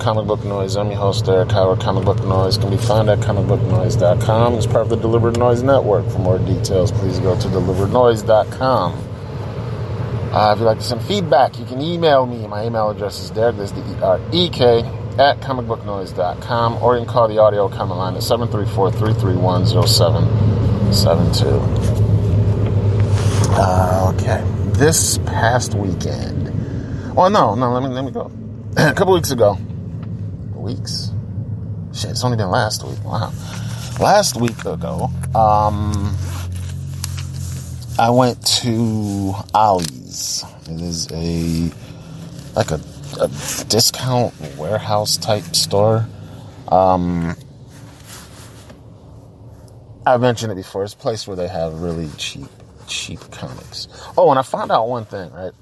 Comic Book Noise. I'm your host, Eric Howard. Comic Book Noise can be found at comicbooknoise.com. It's part of the Deliberate Noise Network. For more details, please go to deliberatenoise.com. Uh, if you'd like to send feedback, you can email me. My email address is Derek, that's at comicbooknoise.com, or you can call the audio comment line at 734-331-0772. Uh, okay. This past weekend, well, no, no, let me, let me go a couple weeks ago. Weeks? Shit, it's only been last week. Wow. Last week ago, um, I went to Ollie's. It is a like a, a discount warehouse type store. Um, I've mentioned it before. It's a place where they have really cheap, cheap comics. Oh, and I found out one thing, right?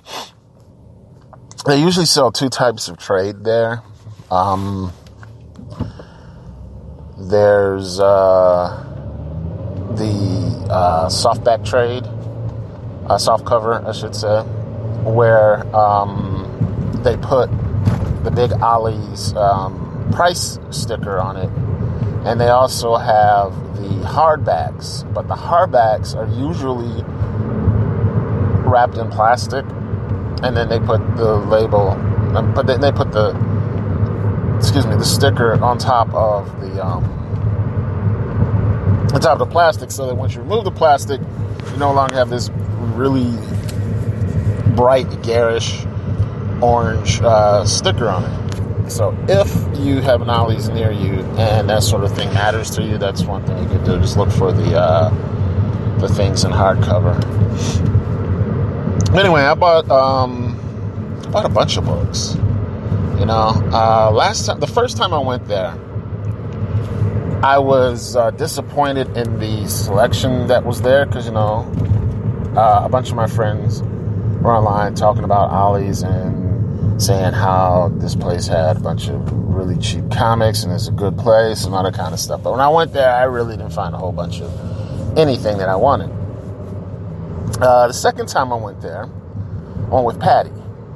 they usually sell two types of trade there. Um, there's uh, the uh, softback trade, uh, soft cover, I should say, where um, they put the big Ollie's um, price sticker on it, and they also have the hardbacks, but the hardbacks are usually wrapped in plastic and then they put the label, um, but then they put the, excuse me, the sticker on top of the, um, on top of the plastic, so that once you remove the plastic, you no longer have this really bright, garish orange uh, sticker on it. So if you have an Ollie's near you and that sort of thing matters to you, that's one thing you can do. Just look for the uh, the things in hardcover anyway, I bought um, I bought a bunch of books. You know, uh, last time, the first time I went there, I was uh, disappointed in the selection that was there because you know, uh, a bunch of my friends were online talking about Ollie's and saying how this place had a bunch of really cheap comics and it's a good place and all that kind of stuff. But when I went there, I really didn't find a whole bunch of anything that I wanted. Uh, the second time I went there, I went with Patty.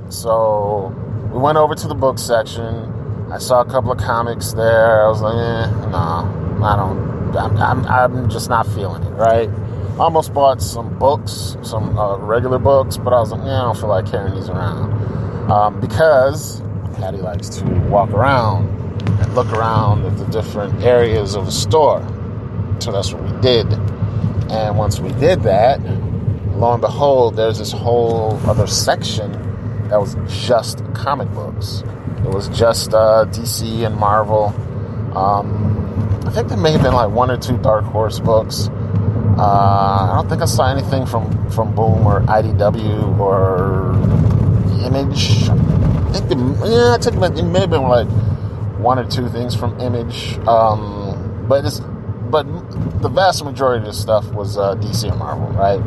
So we went over to the book section. I saw a couple of comics there. I was like, eh, no, I don't. I'm, I'm, I'm just not feeling it, right? Almost bought some books, some uh, regular books, but I was like, I don't feel like carrying these around. Um, because Patty likes to walk around and look around at the different areas of the store. So that's what we did. And once we did that, lo and behold, there's this whole other section that was just comic books. It was just uh, DC and Marvel. Um, I think there may have been like one or two Dark Horse books. Uh, I don't think I saw anything from, from Boom or IDW or Image. I think the, yeah, I think it may have been like one or two things from Image. Um, but it's but the vast majority of this stuff was uh, DC and Marvel, right?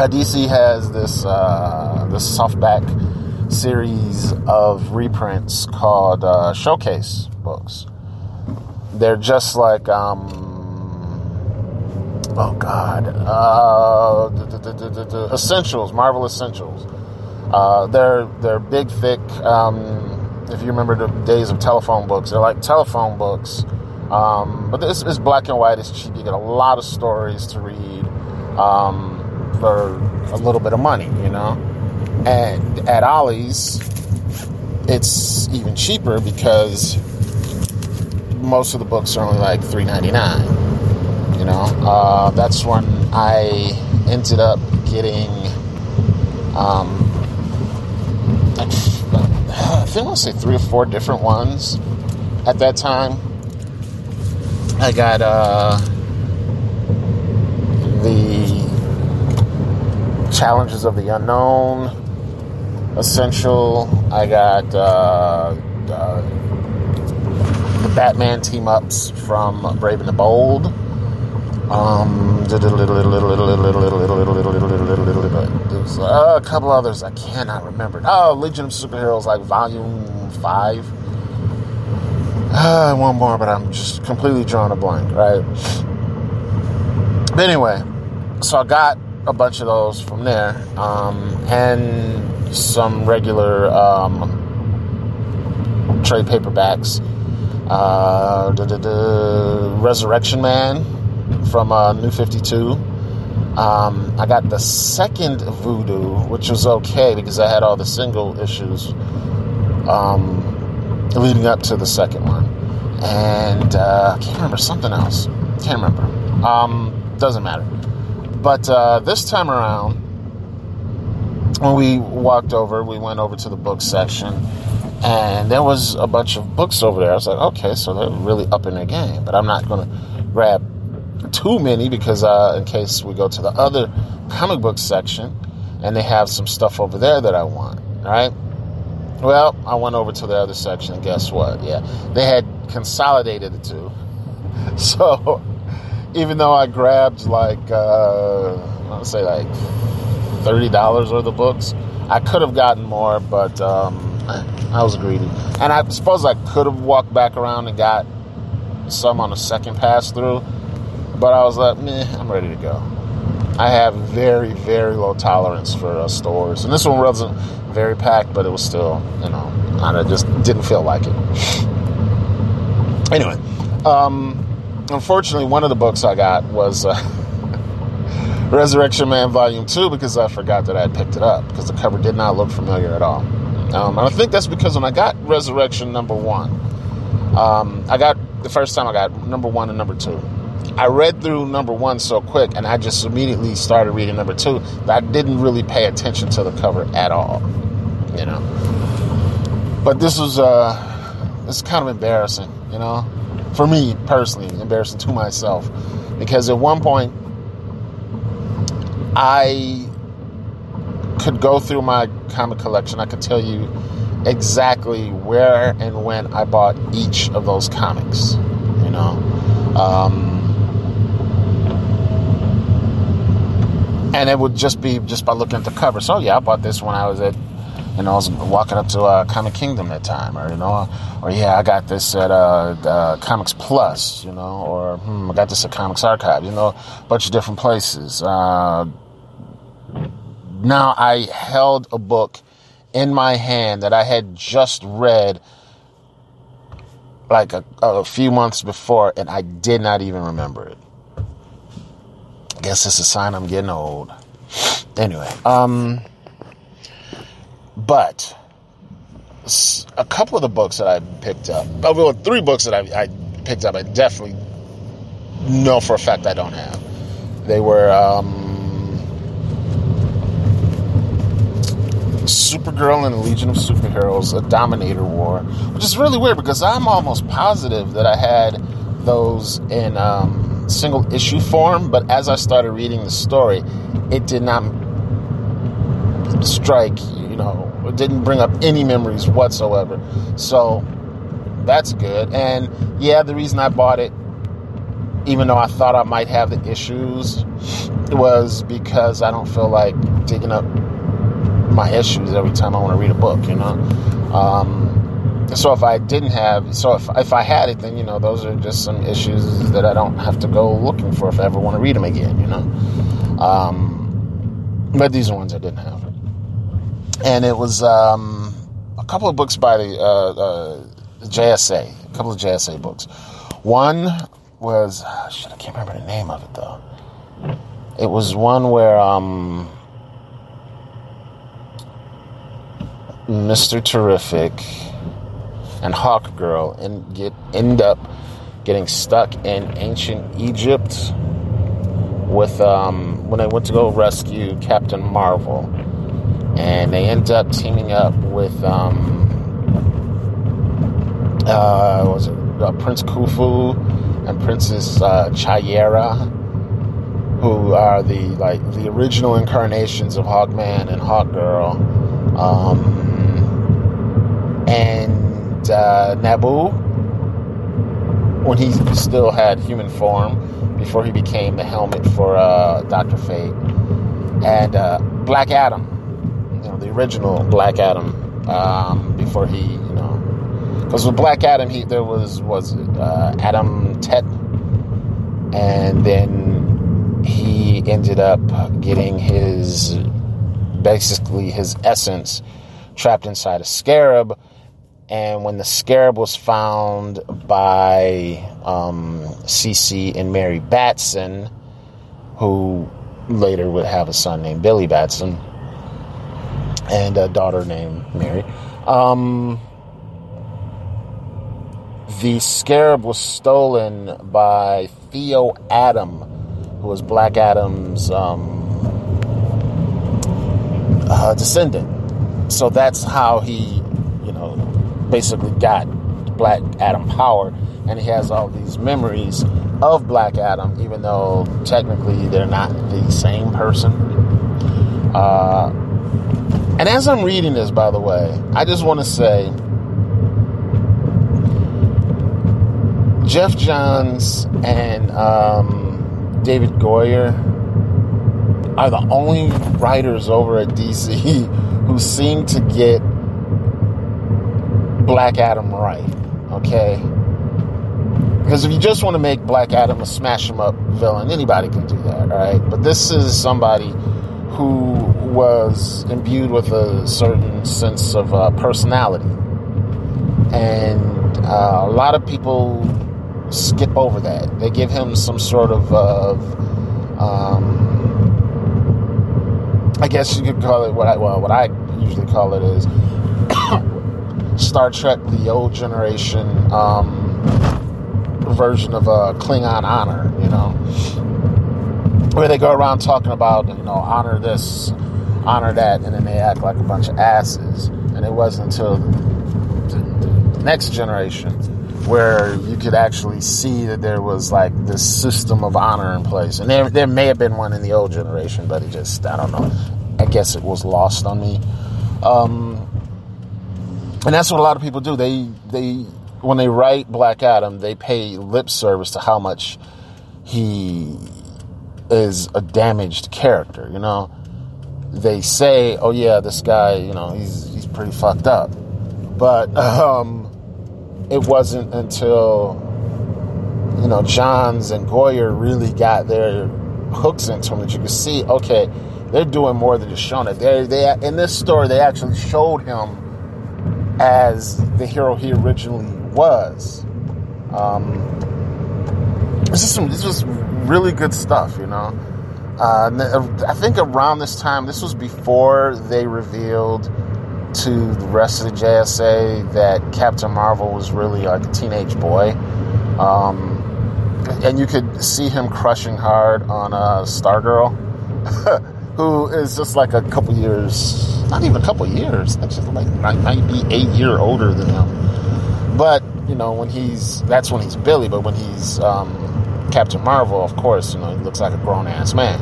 Uh, DC has this uh, this softback series of reprints called uh, Showcase books. They're just like um, oh god, uh, the, Essentials, Marvel Essentials. Uh, they're they're big, thick. Um, if you remember the days of telephone books, they're like telephone books. Um, but this is black and white. It's cheap. You get a lot of stories to read. Um, for a little bit of money, you know. And at Ollie's, it's even cheaper because most of the books are only like three ninety nine. You know, uh, that's when I ended up getting. Um, I think I want to say three or four different ones at that time. I got uh, the Challengers of the Unknown. Essential. I got uh, uh, the Batman team ups from Brave and the Bold. Um, there's a couple others I cannot remember. Oh, Legion of Superheroes, like Volume Five. Uh, one more, but I'm just completely drawing a blank, right? But anyway, so I got a bunch of those from there, um, and some regular um, trade paperbacks. Uh, the, the, the Resurrection Man from uh, New 52. Um, I got the second Voodoo, which was okay because I had all the single issues um, leading up to the second one. And uh, I can't remember something else. Can't remember. Um, doesn't matter. But uh, this time around, when we walked over, we went over to the book section, and there was a bunch of books over there. I was like, okay, so they're really up in their game. But I'm not going to grab too many because uh, in case we go to the other comic book section and they have some stuff over there that I want, right? Well, I went over to the other section and guess what? Yeah, they had consolidated the two. So even though I grabbed like, uh, I'll say like $30 worth of books, I could have gotten more, but um, I was greedy. And I suppose I could have walked back around and got some on a second pass through but I was like, meh, I'm ready to go. I have very, very low tolerance for uh, stores. And this one wasn't very packed, but it was still, you know, I just didn't feel like it. anyway, um, unfortunately, one of the books I got was uh, Resurrection Man Volume 2 because I forgot that I had picked it up because the cover did not look familiar at all. Um, and I think that's because when I got Resurrection number one, um, I got the first time I got number one and number two I read through number one so quick, and I just immediately started reading number two that I didn't really pay attention to the cover at all. You know, but this was uh, it's kind of embarrassing. You know, for me personally, embarrassing to myself because at one point I could go through my comic collection. I could tell you exactly where and when I bought each of those comics. You know. Um, and it would just be just by looking at the cover. So yeah, I bought this when I was at, you know, I was walking up to uh, Comic Kingdom that time, or you know, or yeah, I got this at uh, uh, Comics Plus, you know, or hmm, I got this at Comics Archive, you know, a bunch of different places. Uh, now I held a book in my hand that I had just read like a, a few months before, and I did not even remember it. I Guess it's a sign I'm getting old. Anyway, um, but a couple of the books that I picked up, well, three books that I, I picked up, I definitely know for a fact I don't have. They were um, Supergirl and the Legion of Superheroes, a Dominator War, which is really weird because I'm almost positive that I had those in. Um, single issue form, but as I started reading the story, it did not strike, you know, it didn't bring up any memories whatsoever. So that's good. And yeah, the reason I bought it, even though I thought I might have the issues, was because I don't feel like digging up my issues every time I want to read a book, you know. Um, so if I didn't have, so if, if I had it, then, you know, those are just some issues that I don't have to go looking for if I ever want to read them again, you know. Um, but these are ones I didn't have. And it was um, a couple of books by the uh, uh, JSA, a couple of JSA books. One was, oh, shit, I can't remember the name of it though. It was one where um, Mr. Terrific and Hawk Girl and get end up getting stuck in ancient Egypt with um, when they went to go rescue Captain Marvel, and they end up teaming up with um, uh, was it? Uh, Prince Khufu and Princess uh, Chay-Ara, who are the like the original incarnations of Hawkman and Hawk Girl Um, and uh, Nabu, when he still had human form before he became the helmet for uh, Doctor Fate, and uh, Black Adam, the original Black Adam, um, before he, you know, because with Black Adam, he there was was it, uh, Adam Tet, and then he ended up getting his basically his essence trapped inside a scarab. And when the scarab was found by um, Cece and Mary Batson, who later would have a son named Billy Batson and a daughter named Mary, um, the scarab was stolen by Theo Adam, who was Black Adam's um, uh, descendant. So that's how he, you know, basically got Black Adam power, and he has all these memories of Black Adam, even though technically they're not the same person. Uh, and as I'm reading this, by the way, I just want to say Geoff Johns and um, David Goyer are the only writers over at DC who seem to get Black Adam right. Okay? Because if you just want to make Black Adam a smash him up villain, anybody can do that, right? But this is somebody who was imbued with a certain sense of uh, personality. And uh, a lot of people skip over that. They give him some sort of, uh, um, I guess you could call it what I well what I usually call it is Star Trek: The Old Generation um, version of a uh, Klingon honor. You know, where they go around talking about you know honor this, honor that, and then they act like a bunch of asses. And it wasn't until the, next generation where you could actually see that there was like this system of honor in place. And there, there may have been one in the old generation, but it just, I don't know. I guess it was lost on me. Um, and that's what a lot of people do. They, they, when they write Black Adam, they pay lip service to how much he is a damaged character, you know? They say, oh yeah, this guy, you know, he's, he's pretty fucked up. But, um, it wasn't until you know Johns and Goyer really got their hooks into him that you could see, okay, they're doing more than just showing it. They, they in this story they actually showed him as the hero he originally was. Um, this is some this was really good stuff, you know. Uh, I think around this time, this was before they revealed to the rest of the JSA that Captain Marvel was really like a teenage boy. Um, and you could see him crushing hard on uh, Stargirl, who is just like a couple years, not even a couple years, actually like might be eight year older than him. But you know, when he's that's when he's Billy, but when he's um, Captain Marvel, of course, you know, he looks like a grown ass man.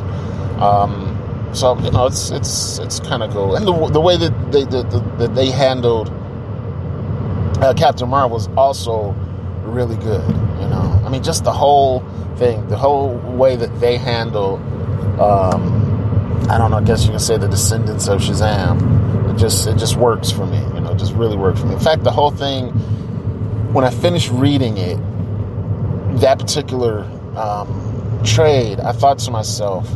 Um, so you know, it's it's it's kind of cool, and the, the way that they the, the, that they handled uh, Captain Marvel was also really good. You know, I mean, just the whole thing, the whole way that they handle. Um, I don't know. I guess you can say the descendants of Shazam. It just it just works for me. You know, it just really works for me. In fact, the whole thing. When I finished reading it, that particular um, trade, I thought to myself,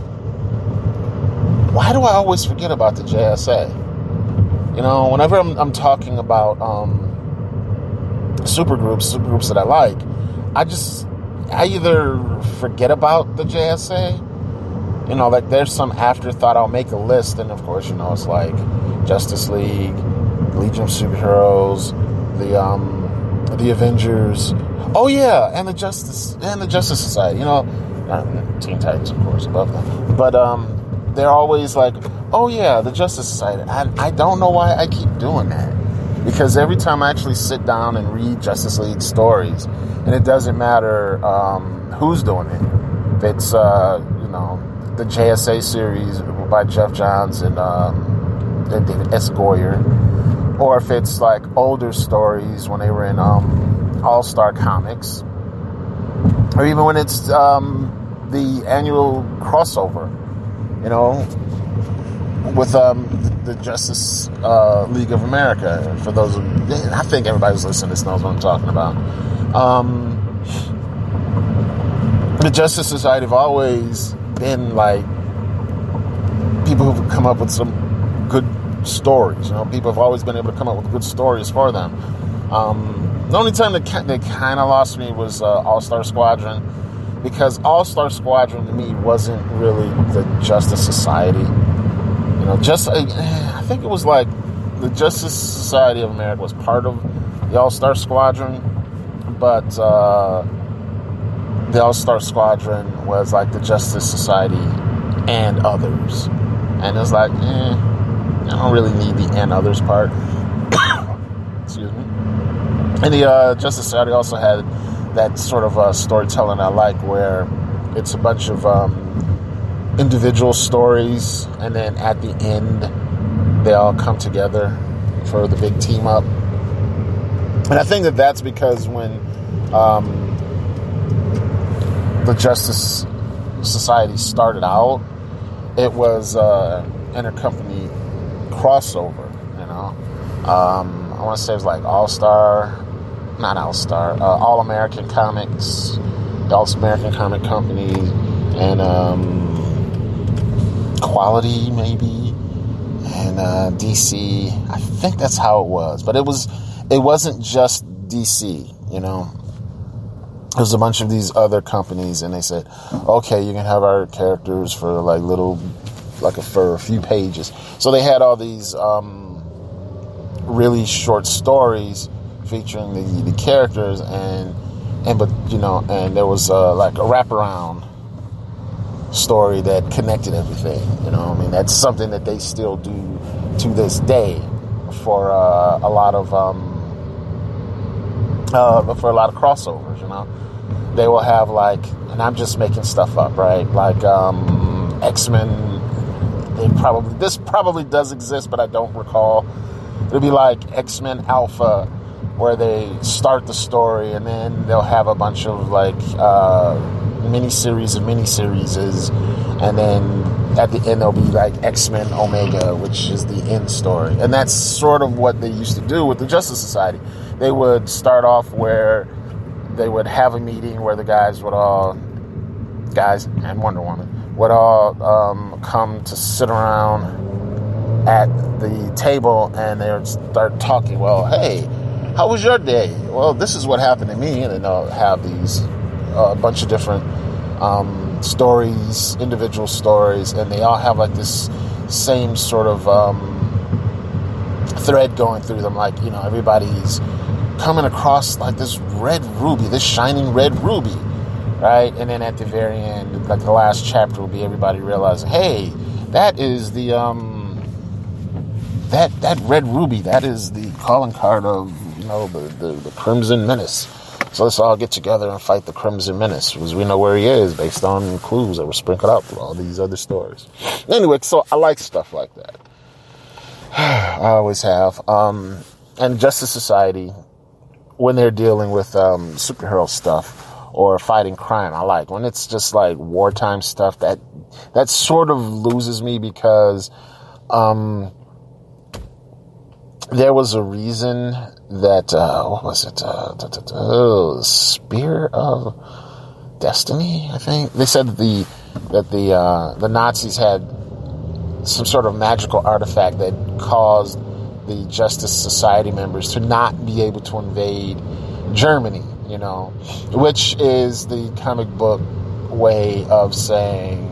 why do I always forget about the JSA? You know, whenever I'm, I'm talking about um, supergroups, supergroups that I like, I just I either forget about the JSA, you know, like there's some afterthought. I'll make a list, and of course, you know, it's like Justice League, Legion of Superheroes, the um, the Avengers. Oh yeah, and the Justice and the Justice Society. You know, uh, Teen Titans, of course, above them. But um, they're always like, oh yeah, the Justice Society. I, I don't know why I keep doing that. Because every time I actually sit down and read Justice League stories, and it doesn't matter um, who's doing it, if it's, uh, you know, the JSA series by Geoff Johns and um, David S. Goyer, or if it's like older stories when they were in um, All Star Comics, or even when it's um, the annual crossover, you know, with um, the, Justice uh, League of America. For those, I think everybody who's listening to this knows what I'm talking about. Um, the Justice Society have always been like people who've come up with some good stories. You know, people have always been able to come up with good stories for them. Um, the only time that they kind of lost me was uh, All Star Squadron because All Star Squadron to me wasn't really the Justice Society. You know, just I think it was like the Justice Society of America was part of the All Star Squadron, but uh, the All Star Squadron was like the Justice Society and others. And it's like, eh, I don't really need the and others part. Excuse me. And the uh, Justice Society also had that sort of uh, storytelling I like, where it's a bunch of um, individual stories, and then at the end, they all come together for the big team up. And I think that that's because when um, the Justice Society started out, it was uh, intercompany crossover. You know, um, I want to say it was like All Star, not All Star, uh, All American Comics, All American Comic Company, and um, Quality maybe, and uh, DC. I think that's how it was, but it was it wasn't just DC. You know, there's a bunch of these other companies and they said okay you can have our characters for like little like a, for a few pages so they had all these um, really short stories featuring the, the characters and and but you know and there was uh, like a wraparound story that connected everything you know i mean that's something that they still do to this day for uh, a lot of um, uh, for a lot of crossovers you know they will have like, and I'm just making stuff up, right? Like um, X Men. Probably this probably does exist, but I don't recall. It'll be like X Men Alpha, where they start the story and then they'll have a bunch of like uh, mini series of mini series, and then at the end there'll be like X Men Omega, which is the end story, and that's sort of what they used to do with the Justice Society. They would start off where they would have a meeting where the guys would all, guys and Wonder Woman, would all um, come to sit around at the table and they would start talking. Well, hey, how was your day? Well, this is what happened to me. And then they'll have these, a uh, bunch of different um, stories, individual stories, and they all have like this same sort of um, thread going through them. Like, you know, everybody's coming across like this red ruby, this shining red ruby, right? And then at the very end, like the last chapter will be everybody realizing, hey, that is the um that that red ruby, that is the calling card of you know the, the, the Crimson Menace. So let's all get together and fight the Crimson Menace because we know where he is based on clues that were sprinkled out through all these other stories. Anyway, so I like stuff like that. I always have. Um, and Justice Society when they're dealing with um, superhero stuff or fighting crime. I like when it's just like wartime stuff that that sort of loses me because um, there was a reason that uh, what was it? Uh, da, da, da, oh, Spear of Destiny. I think they said that the that the uh, the Nazis had some sort of magical artifact that caused the Justice Society members to not be able to invade Germany, you know, which is the comic book way of saying,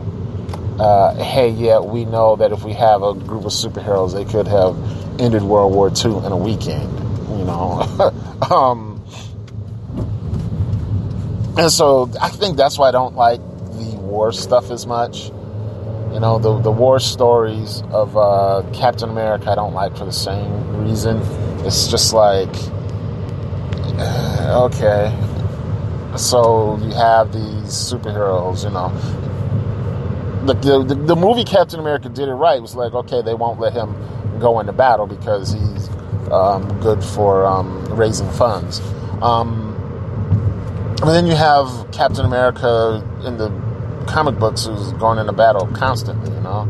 uh, hey, yeah, we know that if we have a group of superheroes, they could have ended World War II in a weekend, you know. um, and so I think that's why I don't like the war stuff as much you know, the, the war stories of uh, Captain America I don't like for the same reason. It's just like, okay. So you have these superheroes, you know. The, the, the movie Captain America did it right. It was like, okay, they won't let him go into battle because he's um, good for um, raising funds. Um, then you have Captain America in the comic books who's going into battle constantly, you know.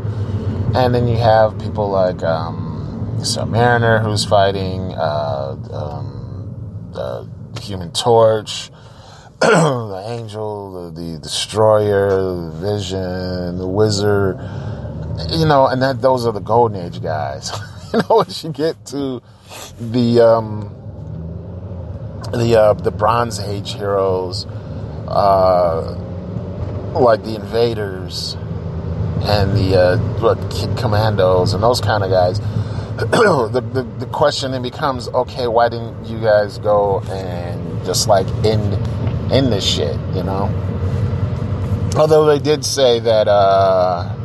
And then you have people like um, Mariner who's fighting, uh, um, the Human Torch, the Angel, the, the Destroyer, the Vision, the Wizard, you know, and that those are the Golden Age guys. you know, once you get to the um, the uh, the Bronze Age heroes, uh, like the Invaders and the uh, Kid Commandos and those kind of guys. the, the the question then becomes, okay, why didn't you guys go and just like end end this shit, you know? Although they did say that, uh,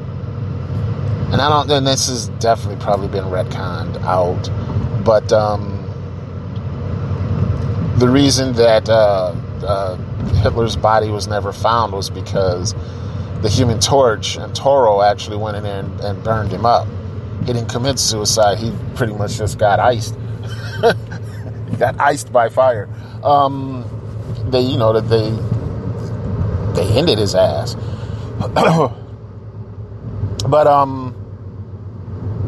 and I don't, and this has definitely probably been retconned out, but um, the reason that uh, uh, Hitler's body was never found was because the Human Torch and Toro actually went in there and, and burned him up. He didn't commit suicide. He pretty much just got iced. got iced by fire. Um, they, you know, that they they ended his ass. but um,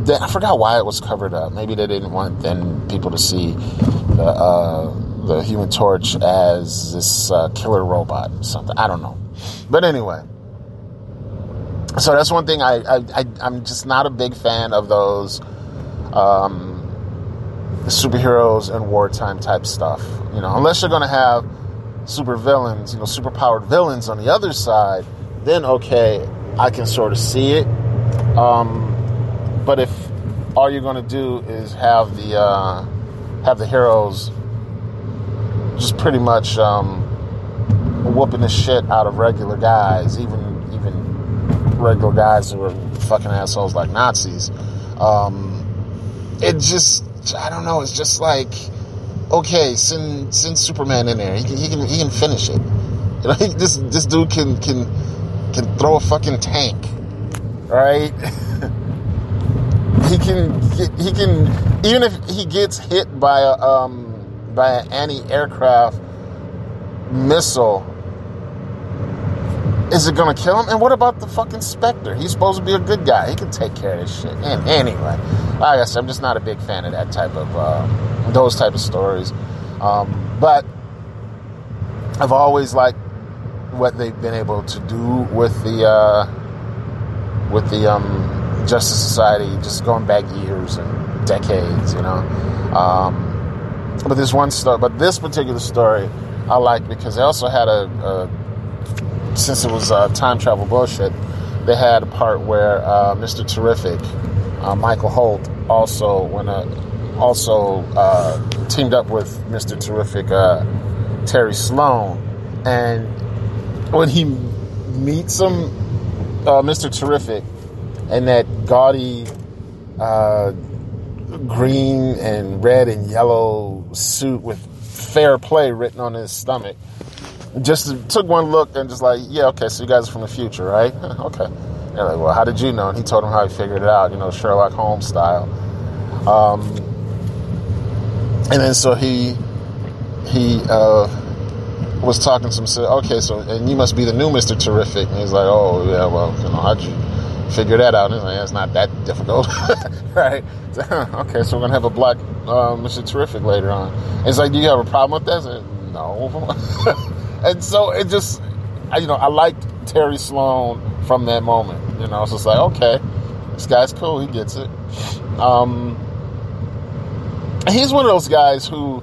they, I forgot why it was covered up. Maybe they didn't want then people to see the. Uh, the Human Torch as this uh, killer robot or something. I don't know, but anyway. So that's one thing I, I, am just not a big fan of those um, superheroes and wartime type stuff. You know, unless you're going to have super villains, you know, super powered villains on the other side, then okay, I can sort of see it. Um, but if all you're going to do is have the uh, have the heroes just pretty much um, whooping the shit out of regular guys, even regular guys who are fucking assholes like Nazis. Um, it just, I don't know. It's just like, okay, send send Superman in there. He can he can, he can finish it. You know, this this dude can can can throw a fucking tank, right? he can he can even if he gets hit by a um, by an anti-aircraft missile, is it to kill him? And what about the fucking Spectre? He's supposed to be a good guy. He can take care of this shit. And anyway, like I said, I'm just not a big fan of that type of uh, those type of stories. Um, but I've always liked what they've been able to do with the uh, with the um, Justice Society, just going back years and decades. You know. Um, but this one story, but this particular story, I like because they also had a, a since it was uh, time travel bullshit. They had a part where uh, Mr. Terrific, uh, Michael Holt, also when uh, also uh, teamed up with Mr. Terrific, uh, Terry Sloan, and when he meets him, Mr. Terrific, and that gaudy green and red and yellow suit with fair play written on his stomach. Just took one look and just like, yeah, okay, so you guys are from the future, right? okay. They're like, well, how did you know? And he told him how he figured it out, you know, Sherlock Holmes style. Um, and then so he he uh, was talking to him. said, okay, so and you must be the new Mister Terrific. And he's like, oh yeah, well, you know, how'd you figure that out? And like, it's not that difficult, right? okay, so we're gonna have a black uh, Mr. Terrific later on. It's like, do you have a problem with that? Said, no. And so it just, you know, I liked Terry Sloan from that moment. You know, so it's like, okay, this guy's cool. He gets it. Um, he's one of those guys who,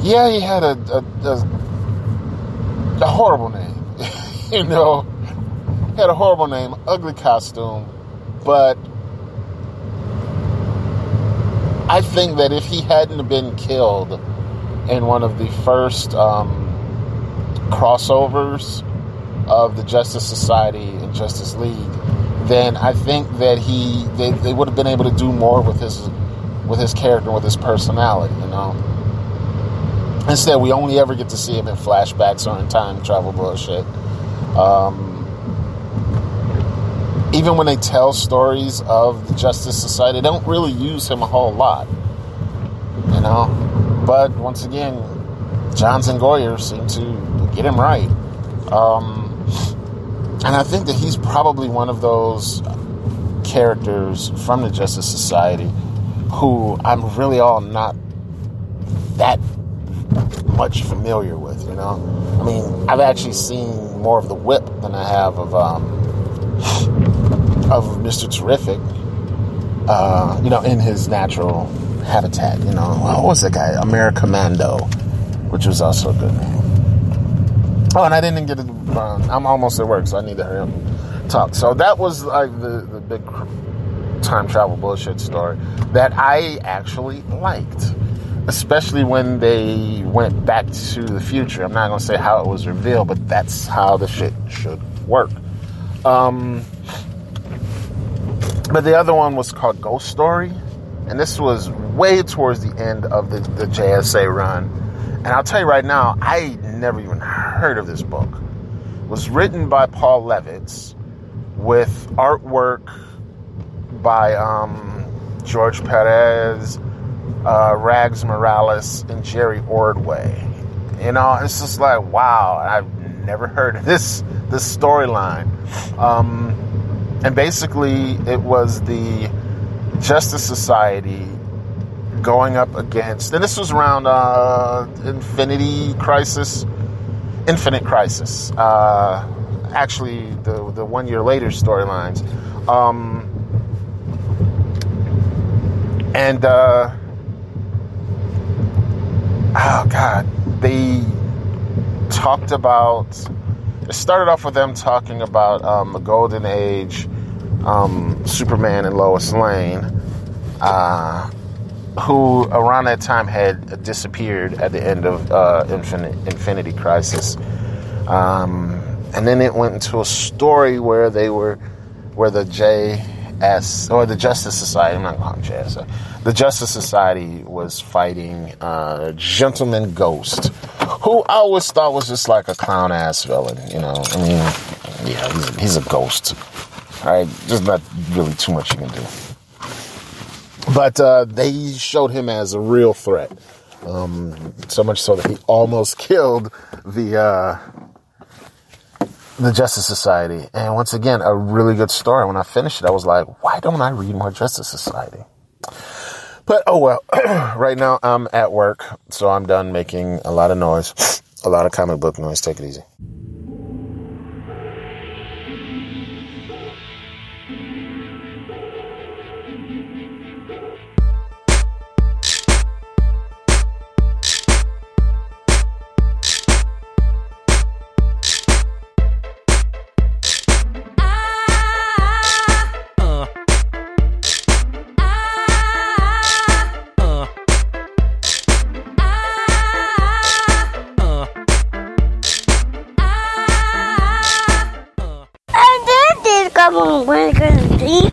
yeah, he had a, a, a, a horrible name. you know, had a horrible name, ugly costume, but I think that if he hadn't been killed in one of the first um, crossovers of the Justice Society and Justice League, then I think that he they, they would have been able to do more with his with his character, with his personality, you know. Instead, we only ever get to see him in flashbacks or in time travel bullshit. Um, even when they tell stories of the Justice Society, they don't really use him a whole lot. You know? But once again, Johns and Goyer seem to get him right. Um, and I think that he's probably one of those characters from the Justice Society who I'm really all not that much familiar with, you know? I mean, I've actually seen more of the whip than I have of um, of Mr. Terrific, uh, you know, in his natural habitat, you know. What was that guy? Americommando, which was also good. Oh, and I didn't get it. Uh, I'm almost at work, so I need to hurry up and talk. So that was like the, the big time travel bullshit story that I actually liked, especially when they went back to the future. I'm not going to say how it was revealed, but that's how the shit should work. Um, but the other one was called Ghost Story, and this was way towards the end of the, the JSA run. And I'll tell you right now, I never even heard of this book. It was written by Paul Levitz with artwork by um, George Perez, uh, Rags Morales, and Jerry Ordway. You know, it's just like wow, I've never heard of this this storyline. Um, and basically, it was the Justice Society going up against, and this was around uh, Infinity Crisis, Infinite Crisis. Uh, actually, the the one year later storylines. Um, and uh, oh god, they talked about. It started off with them talking about um, the Golden Age, um, Superman and Lois Lane, uh, who around that time had disappeared at the end of uh, Infinite, Infinity Crisis. Um, and then it went into a story where they were, where the JS or the Justice Society. I'm not calling JSA. The Justice Society was fighting uh, Gentleman Ghost, who I always thought was just like a clown ass villain. You know, I mean, yeah, he's, he's a ghost. All right, just not really too much you can do. But uh, they showed him as a real threat. Um, so much so that he almost killed the uh, the Justice Society. And once again, a really good story. When I finished it, I was like, why don't I read more Justice Society? But oh well, right now I'm at work, so I'm done making a lot of noise, a lot of comic book noise. Take it easy.